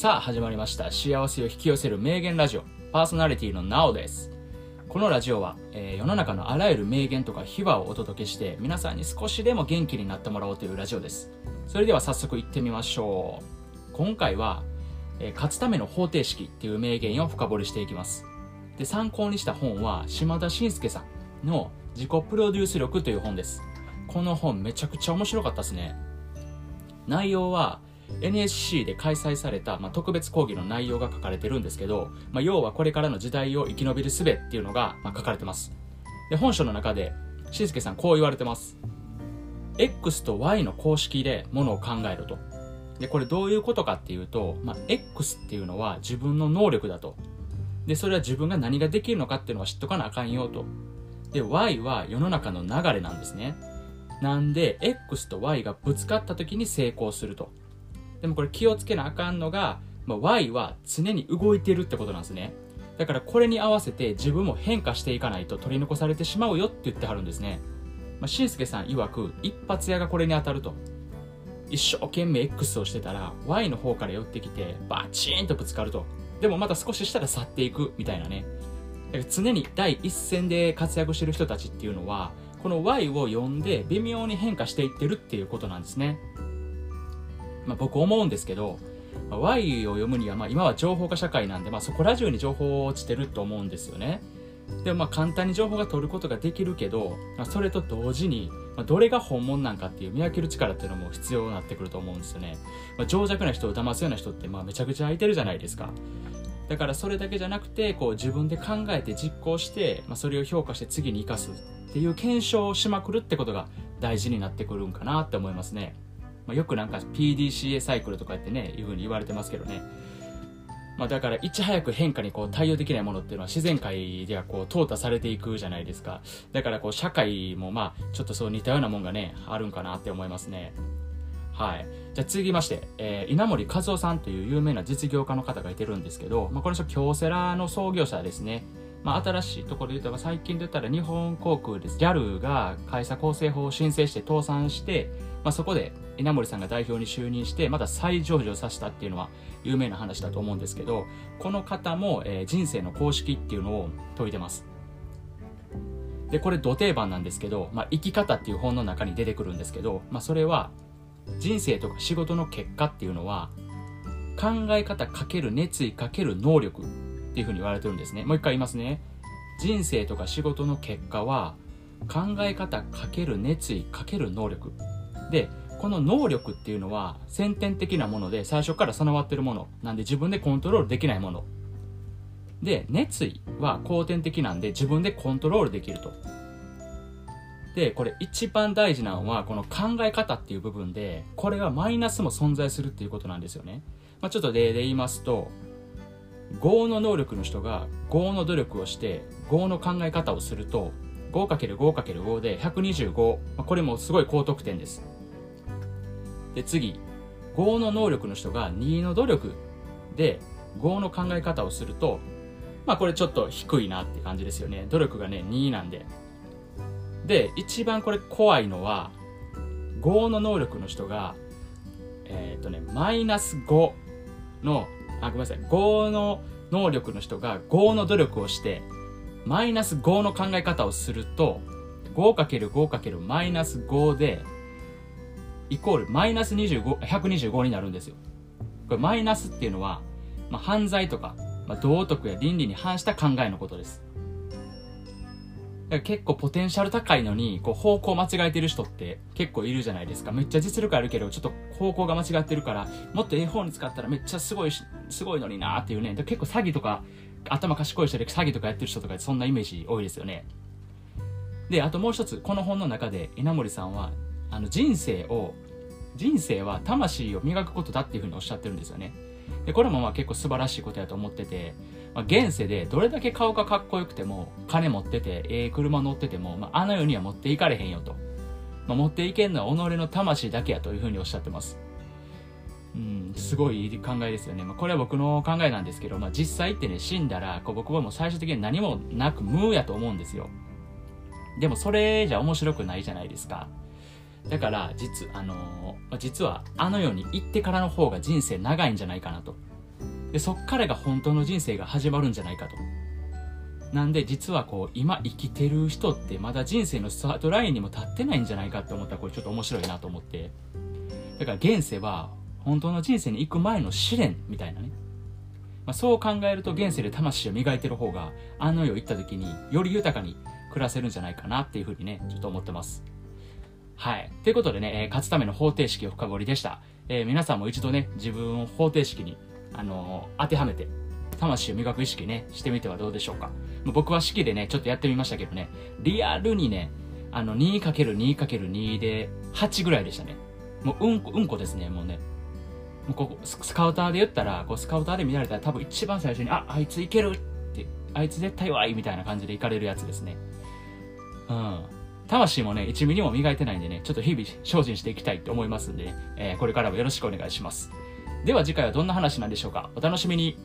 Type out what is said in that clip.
さあ始まりました。幸せを引き寄せる名言ラジオ。パーソナリティのなおです。このラジオは、えー、世の中のあらゆる名言とか秘話をお届けして皆さんに少しでも元気になってもらおうというラジオです。それでは早速行ってみましょう。今回は、えー、勝つための方程式っていう名言を深掘りしていきます。で参考にした本は島田紳介さんの自己プロデュース力という本です。この本めちゃくちゃ面白かったですね。内容は NSC で開催された、まあ、特別講義の内容が書かれてるんですけど、まあ、要はこれからの時代を生き延びる術っていうのが、まあ、書かれてます。で本書の中でしんすけさんこう言われてます。X と Y の公式でものを考えると。でこれどういうことかっていうと、まあ、X っていうのは自分の能力だと。でそれは自分が何ができるのかっていうのは知っとかなあかんよと。で Y は世の中の流れなんですね。なんで X と Y がぶつかった時に成功すると。でもこれ気をつけなあかんのが、まあ、Y は常に動いてるってことなんですね。だからこれに合わせて自分も変化していかないと取り残されてしまうよって言ってはるんですね。まあ、しんすけさん曰く一発屋がこれに当たると。一生懸命 X をしてたら Y の方から寄ってきてバチーンとぶつかると。でもまた少ししたら去っていくみたいなね。だから常に第一線で活躍してる人たちっていうのはこの Y を読んで微妙に変化していってるっていうことなんですね。まあ、僕思うんですけど、まあ、Y を読むには、まあ、今は情報化社会なんで、まあ、そこら中に情報落ちてると思うんですよね。でもまあ簡単に情報が取ることができるけど、まあ、それと同時に、まあ、どれが本物なんかっていう見分ける力っていうのも必要になってくると思うんですよね。まあ、情弱な人を騙すような人ってまあめちゃくちゃ空いてるじゃないですか。だからそれだけじゃなくてこう自分で考えて実行して、まあ、それを評価して次に生かすっていう検証をしまくるってことが大事になってくるんかなって思いますね。まあ、よくなんか PDCA サイクルとかってね、いうふうに言われてますけどね。まあ、だからいち早く変化にこう対応できないものっていうのは自然界ではこう淘汰されていくじゃないですか。だからこう社会もまあちょっとそう似たようなもんがね、あるんかなって思いますね。はい。じゃあ次まして、えー、稲森和夫さんという有名な実業家の方がいてるんですけど、まあ、この人京セラの創業者ですね。まあ、新しいところで言うと、最近で言ったら日本航空です。JAL が会社構成法を申請して倒産して、まあ、そこで稲森さんが代表に就任してまた再上場させたっていうのは有名な話だと思うんですけどこの方も、えー、人生の公式っていうのを説いてますでこれ土定番なんですけど、まあ、生き方っていう本の中に出てくるんですけど、まあ、それは人生とか仕事の結果っていうのは考え方かける熱意かける能力っていうふうに言われてるんですね。もう一回言いますね。人生とか仕事の結果は考え方かける熱意かける能力。でこの能力っていうのは先天的なもので最初から備わってるもの。なんで自分でコントロールできないもの。で熱意は後天的なんで自分でコントロールできると。でこれ一番大事なのはこの考え方っていう部分でこれはマイナスも存在するっていうことなんですよね、まあ、ちょっと例で言いますと5の能力の人が5の努力をして5の考え方をすると 5×5×5 で125、まあ、これもすごい高得点です。で次。5の能力の人が2の努力で5の考え方をするとまあこれちょっと低いなって感じですよね。努力がね2なんで。で一番これ怖いのは5の能力の人がえっ、とねマイナス5のあごめんなさい5の能力の人が5の努力をしてマイナス5の考え方をすると 5×5× マイナス5でイコールマイナス25 125になるんですよ。これマイナスっていうのは、まあ、犯罪とか、まあ、道徳や倫理に反した考えのことです。結構ポテンシャル高いのにこう方向間違えてる人って結構いるじゃないですか。めっちゃ実力あるけどちょっと方向が間違ってるからもっとええ方に使ったらめっちゃすごいすごいのになーっていうね。結構詐欺とか頭賢い人で詐欺とかやってる人とかそんなイメージ多いですよね。で、あともう一つ、この本の中で稲森さんはあの人生を人生は魂を磨くことだっていうふうにおっしゃってるんですよねでこれもまあ結構素晴らしいことやと思ってて、まあ、現世でどれだけ顔がかっこよくても金持っててええー、車乗ってても、まあ、あの世には持っていかれへんよと、まあ、持っていけんのは己の魂だけやというふうにおっしゃってますうん、すごい考えですよね。まあ、これは僕の考えなんですけど、まあ、実際ってね、死んだら、こう僕はもう最終的に何もなく無やと思うんですよ。でもそれじゃ面白くないじゃないですか。だから実あの実はあの世に行ってからの方が人生長いんじゃないかなとでそっからが本当の人生が始まるんじゃないかとなんで実はこう今生きてる人ってまだ人生のスタートラインにも立ってないんじゃないかって思ったらこれちょっと面白いなと思ってだから現世は本当の人生に行く前の試練みたいなね、まあ、そう考えると現世で魂を磨いてる方があの世行った時により豊かに暮らせるんじゃないかなっていうふうにねちょっと思ってますはい。ということでね、勝つための方程式を深掘りでした。えー、皆さんも一度ね、自分を方程式に、あの、当てはめて、魂を磨く意識ね、してみてはどうでしょうか。僕は式でね、ちょっとやってみましたけどね、リアルにね、あの、2×2×2 で8ぐらいでしたね。もう、うんこ、うんこですね、もうね。もうここ、スカウターで言ったら、こう、スカウターで見られたら多分一番最初に、あ、あいついけるって、あいつ絶対はいみたいな感じでいかれるやつですね。うん。魂もね、1ミリも磨いてないんでね、ちょっと日々精進していきたいと思いますんでね、えー、これからもよろしくお願いします。では次回はどんな話なんでしょうか？お楽しみに。